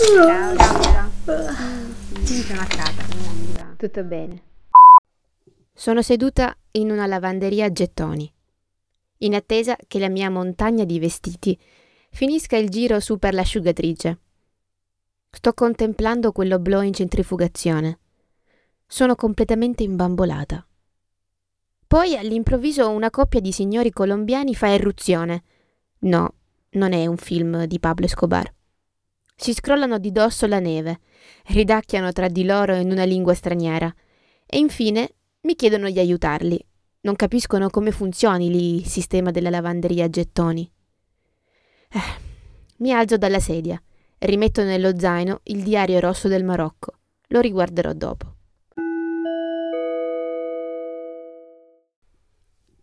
Ciao. Tutto bene. Sono seduta in una lavanderia a gettoni, in attesa che la mia montagna di vestiti finisca il giro su per l'asciugatrice. Sto contemplando quell'oblò in centrifugazione. Sono completamente imbambolata. Poi all'improvviso una coppia di signori colombiani fa irruzione. No, non è un film di Pablo Escobar. Si scrollano di dosso la neve, ridacchiano tra di loro in una lingua straniera e infine mi chiedono di aiutarli. Non capiscono come funzioni lì il sistema della lavanderia a gettoni. Eh, mi alzo dalla sedia, rimetto nello zaino il diario rosso del Marocco. Lo riguarderò dopo.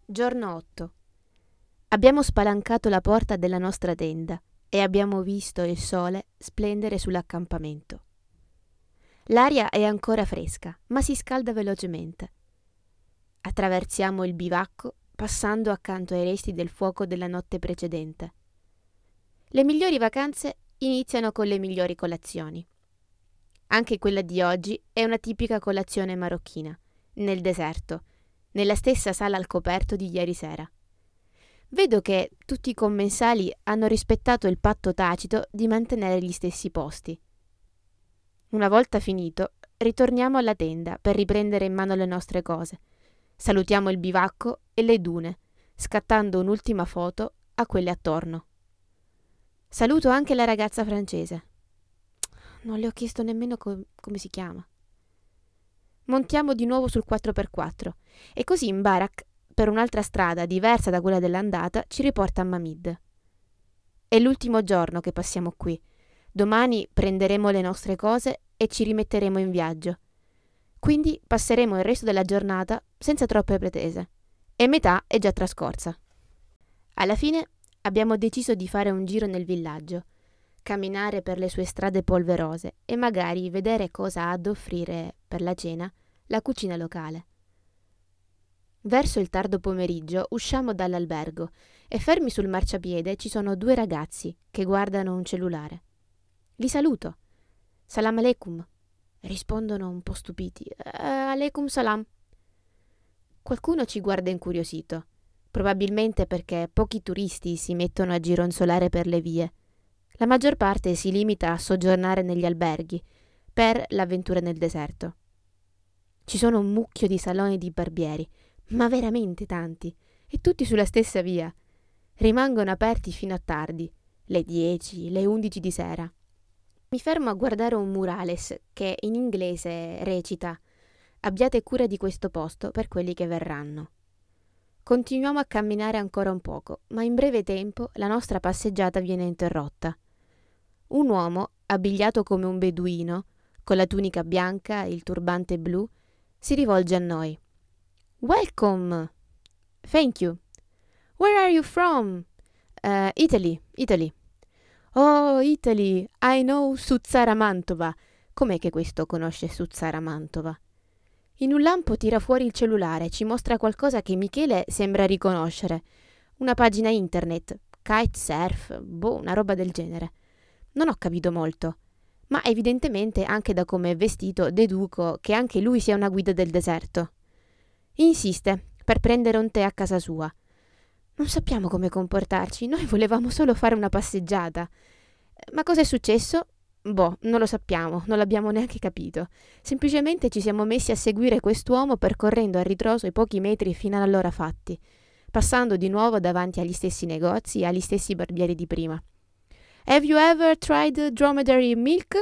Giorno 8. Abbiamo spalancato la porta della nostra tenda e abbiamo visto il sole splendere sull'accampamento. L'aria è ancora fresca, ma si scalda velocemente. Attraversiamo il bivacco passando accanto ai resti del fuoco della notte precedente. Le migliori vacanze iniziano con le migliori colazioni. Anche quella di oggi è una tipica colazione marocchina, nel deserto, nella stessa sala al coperto di ieri sera. Vedo che tutti i commensali hanno rispettato il patto tacito di mantenere gli stessi posti. Una volta finito, ritorniamo alla tenda per riprendere in mano le nostre cose. Salutiamo il bivacco e le dune, scattando un'ultima foto a quelle attorno. Saluto anche la ragazza francese. Non le ho chiesto nemmeno co- come si chiama. Montiamo di nuovo sul 4x4 e così in Barak per un'altra strada diversa da quella dell'andata ci riporta a Mamid. È l'ultimo giorno che passiamo qui. Domani prenderemo le nostre cose e ci rimetteremo in viaggio. Quindi passeremo il resto della giornata senza troppe pretese. E metà è già trascorsa. Alla fine abbiamo deciso di fare un giro nel villaggio, camminare per le sue strade polverose e magari vedere cosa ha ad offrire per la cena la cucina locale. Verso il tardo pomeriggio usciamo dall'albergo e fermi sul marciapiede ci sono due ragazzi che guardano un cellulare. Li saluto. Salam aleikum. Rispondono un po' stupiti. Uh, aleikum salam. Qualcuno ci guarda incuriosito, probabilmente perché pochi turisti si mettono a gironzolare per le vie. La maggior parte si limita a soggiornare negli alberghi per l'avventura nel deserto. Ci sono un mucchio di saloni di barbieri ma veramente tanti, e tutti sulla stessa via. Rimangono aperti fino a tardi, le 10, le 11 di sera. Mi fermo a guardare un murales che in inglese recita Abbiate cura di questo posto per quelli che verranno. Continuiamo a camminare ancora un poco, ma in breve tempo la nostra passeggiata viene interrotta. Un uomo, abbigliato come un beduino, con la tunica bianca e il turbante blu, si rivolge a noi. Welcome. Thank you. Where are you from? Uh, Italy, Italy. Oh, Italy, I know Suzzara Mantova. Com'è che questo conosce Suzzara Mantova? In un lampo tira fuori il cellulare, ci mostra qualcosa che Michele sembra riconoscere. Una pagina internet, kitesurf, boh, una roba del genere. Non ho capito molto, ma evidentemente anche da come è vestito deduco che anche lui sia una guida del deserto. Insiste per prendere un tè a casa sua. Non sappiamo come comportarci, noi volevamo solo fare una passeggiata. Ma cosa è successo? Boh, non lo sappiamo, non l'abbiamo neanche capito. Semplicemente ci siamo messi a seguire quest'uomo percorrendo a ritroso i pochi metri fino all'ora fatti, passando di nuovo davanti agli stessi negozi e agli stessi barbieri di prima. Have you ever tried dromedary milk?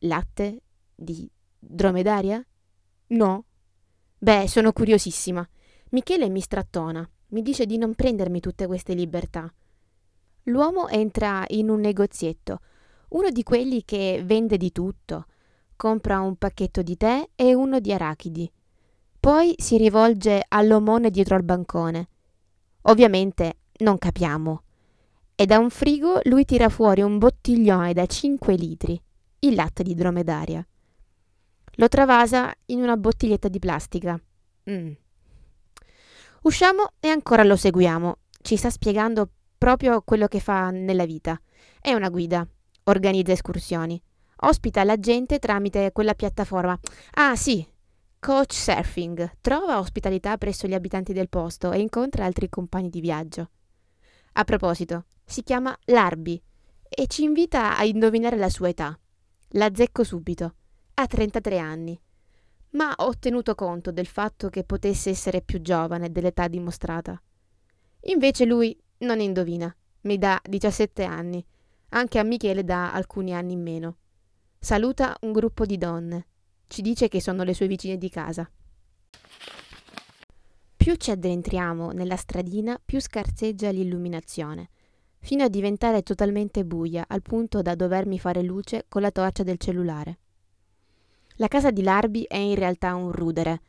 Latte di dromedaria? No, Beh, sono curiosissima. Michele mi strattona, mi dice di non prendermi tutte queste libertà. L'uomo entra in un negozietto, uno di quelli che vende di tutto. Compra un pacchetto di tè e uno di arachidi. Poi si rivolge all'omone dietro al bancone. Ovviamente non capiamo. E da un frigo lui tira fuori un bottiglione da 5 litri, il latte di dromedaria. Lo travasa in una bottiglietta di plastica. Mm. Usciamo e ancora lo seguiamo. Ci sta spiegando proprio quello che fa nella vita. È una guida, organizza escursioni. Ospita la gente tramite quella piattaforma. Ah, sì, Coach Surfing. Trova ospitalità presso gli abitanti del posto e incontra altri compagni di viaggio. A proposito, si chiama Larbi e ci invita a indovinare la sua età. La zecco subito. Ha 33 anni. Ma ho tenuto conto del fatto che potesse essere più giovane dell'età dimostrata. Invece lui non indovina. Mi dà 17 anni. Anche a Michele dà alcuni anni in meno. Saluta un gruppo di donne. Ci dice che sono le sue vicine di casa. Più ci addentriamo nella stradina, più scarseggia l'illuminazione, fino a diventare totalmente buia, al punto da dovermi fare luce con la torcia del cellulare. La casa di Larbi è in realtà un rudere.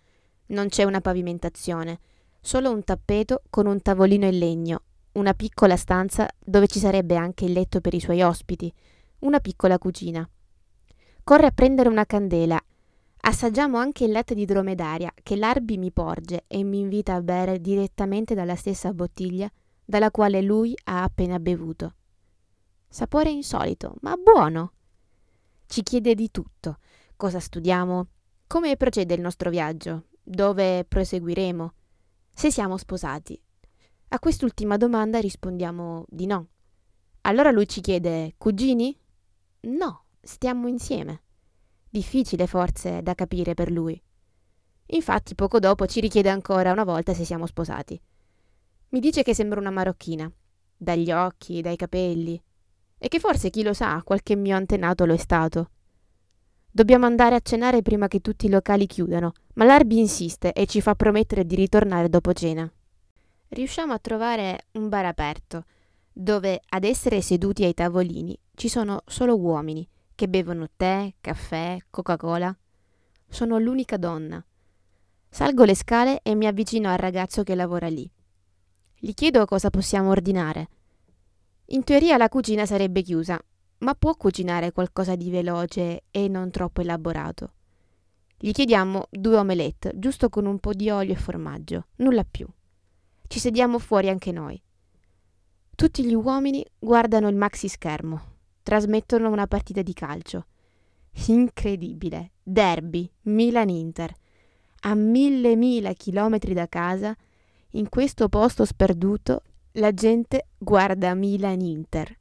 Non c'è una pavimentazione, solo un tappeto con un tavolino in legno, una piccola stanza dove ci sarebbe anche il letto per i suoi ospiti, una piccola cucina. Corre a prendere una candela. Assaggiamo anche il latte di dromedaria che l'Arbi mi porge e mi invita a bere direttamente dalla stessa bottiglia dalla quale lui ha appena bevuto. Sapore insolito, ma buono. Ci chiede di tutto. Cosa studiamo? Come procede il nostro viaggio? Dove proseguiremo? Se siamo sposati. A quest'ultima domanda rispondiamo di no. Allora lui ci chiede cugini? No, stiamo insieme. Difficile forse da capire per lui. Infatti poco dopo ci richiede ancora una volta se siamo sposati. Mi dice che sembra una marocchina, dagli occhi, dai capelli, e che forse chi lo sa, qualche mio antenato lo è stato. Dobbiamo andare a cenare prima che tutti i locali chiudano, ma l'Arbi insiste e ci fa promettere di ritornare dopo cena. Riusciamo a trovare un bar aperto, dove ad essere seduti ai tavolini ci sono solo uomini che bevono tè, caffè, Coca-Cola. Sono l'unica donna. Salgo le scale e mi avvicino al ragazzo che lavora lì. Gli chiedo cosa possiamo ordinare. In teoria la cucina sarebbe chiusa, ma può cucinare qualcosa di veloce e non troppo elaborato. Gli chiediamo due omelette, giusto con un po' di olio e formaggio, nulla più. Ci sediamo fuori anche noi. Tutti gli uomini guardano il maxi schermo, trasmettono una partita di calcio. Incredibile. Derby, Milan-Inter. A mille mila chilometri da casa, in questo posto sperduto, la gente guarda Milan-Inter.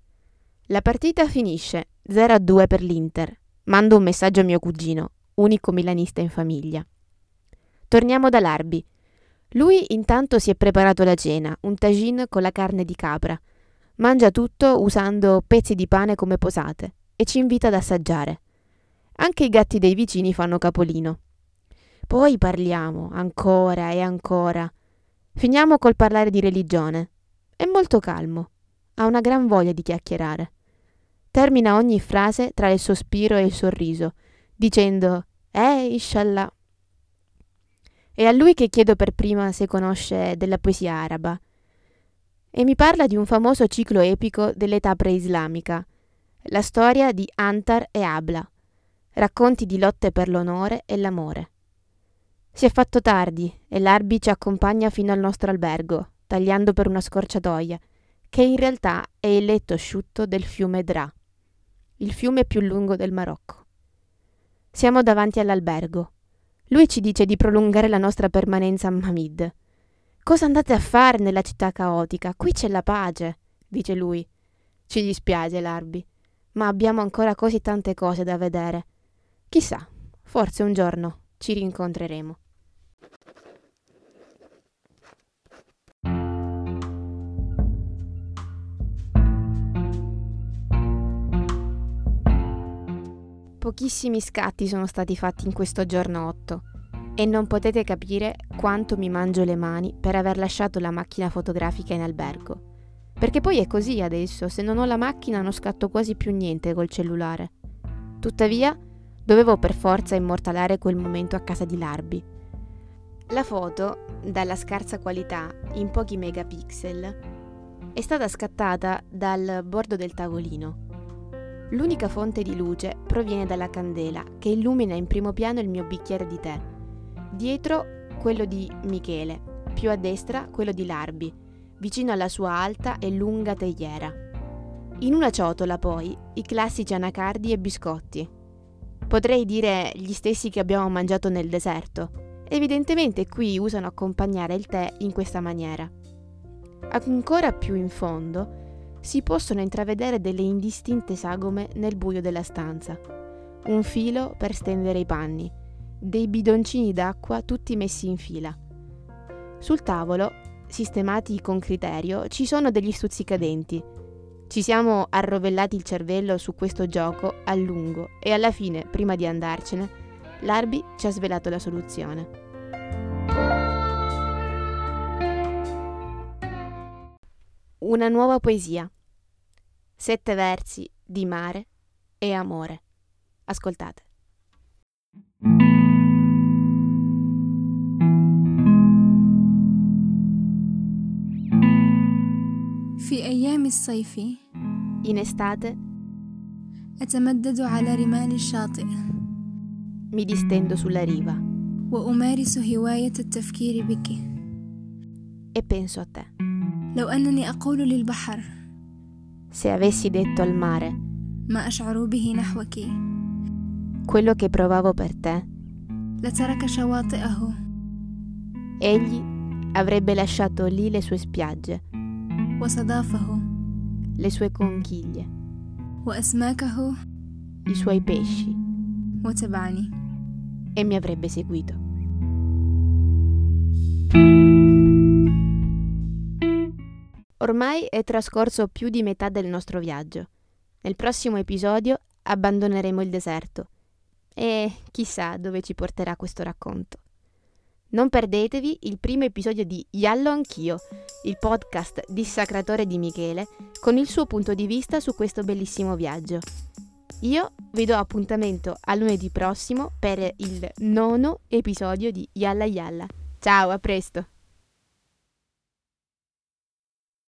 La partita finisce 0-2 per l'Inter. Mando un messaggio a mio cugino, unico milanista in famiglia. Torniamo da Larbi. Lui intanto si è preparato la cena, un tagine con la carne di capra. Mangia tutto usando pezzi di pane come posate e ci invita ad assaggiare. Anche i gatti dei vicini fanno capolino. Poi parliamo ancora e ancora. Finiamo col parlare di religione. È molto calmo. Ha una gran voglia di chiacchierare. Termina ogni frase tra il sospiro e il sorriso, dicendo Eh, inshallah. È a lui che chiedo per prima se conosce della poesia araba e mi parla di un famoso ciclo epico dell'età preislamica, la storia di Antar e Abla, racconti di lotte per l'onore e l'amore. Si è fatto tardi e l'Arbi ci accompagna fino al nostro albergo, tagliando per una scorciatoia, che in realtà è il letto asciutto del fiume Dra, il fiume più lungo del Marocco. Siamo davanti all'albergo. Lui ci dice di prolungare la nostra permanenza a Mamid Cosa andate a fare nella città caotica? Qui c'è la pace, dice lui. Ci dispiace, Larbi, ma abbiamo ancora così tante cose da vedere. Chissà, forse un giorno ci rincontreremo. Pochissimi scatti sono stati fatti in questo giorno 8 e non potete capire quanto mi mangio le mani per aver lasciato la macchina fotografica in albergo. Perché poi è così adesso, se non ho la macchina non scatto quasi più niente col cellulare. Tuttavia, dovevo per forza immortalare quel momento a casa di Larbi. La foto, dalla scarsa qualità, in pochi megapixel, è stata scattata dal bordo del tavolino. L'unica fonte di luce proviene dalla candela che illumina in primo piano il mio bicchiere di tè Dietro quello di Michele, più a destra quello di Larbi, vicino alla sua alta e lunga teiera. In una ciotola poi i classici anacardi e biscotti, Potrei dire gli stessi che abbiamo mangiato nel deserto. Evidentemente qui usano accompagnare il tè in questa maniera. Ancora più in fondo si possono intravedere delle indistinte sagome nel buio della stanza. Un filo per stendere i panni, dei bidoncini d'acqua tutti messi in fila. Sul tavolo, sistemati con criterio, ci sono degli stuzzicadenti, ci siamo arrovellati il cervello su questo gioco a lungo e alla fine, prima di andarcene, l'Arbi ci ha svelato la soluzione. Una nuova poesia. Sette versi di mare e amore. Ascoltate. في أيام الصيف In estate أتمدد على رمال الشاطئ mi distendo sulla riva وأمارس هواية التفكير بك e penso a te. لو أنني أقول للبحر se avessi detto al mare quello che provavo per te, egli avrebbe lasciato lì le sue spiagge, le sue conchiglie, i suoi pesci. E mi avrebbe seguito. Ormai è trascorso più di metà del nostro viaggio. Nel prossimo episodio abbandoneremo il deserto e chissà dove ci porterà questo racconto. Non perdetevi il primo episodio di Yallo Anch'io, il podcast dissacratore di Michele, con il suo punto di vista su questo bellissimo viaggio. Io vi do appuntamento a lunedì prossimo per il nono episodio di Yalla Yalla. Ciao, a presto!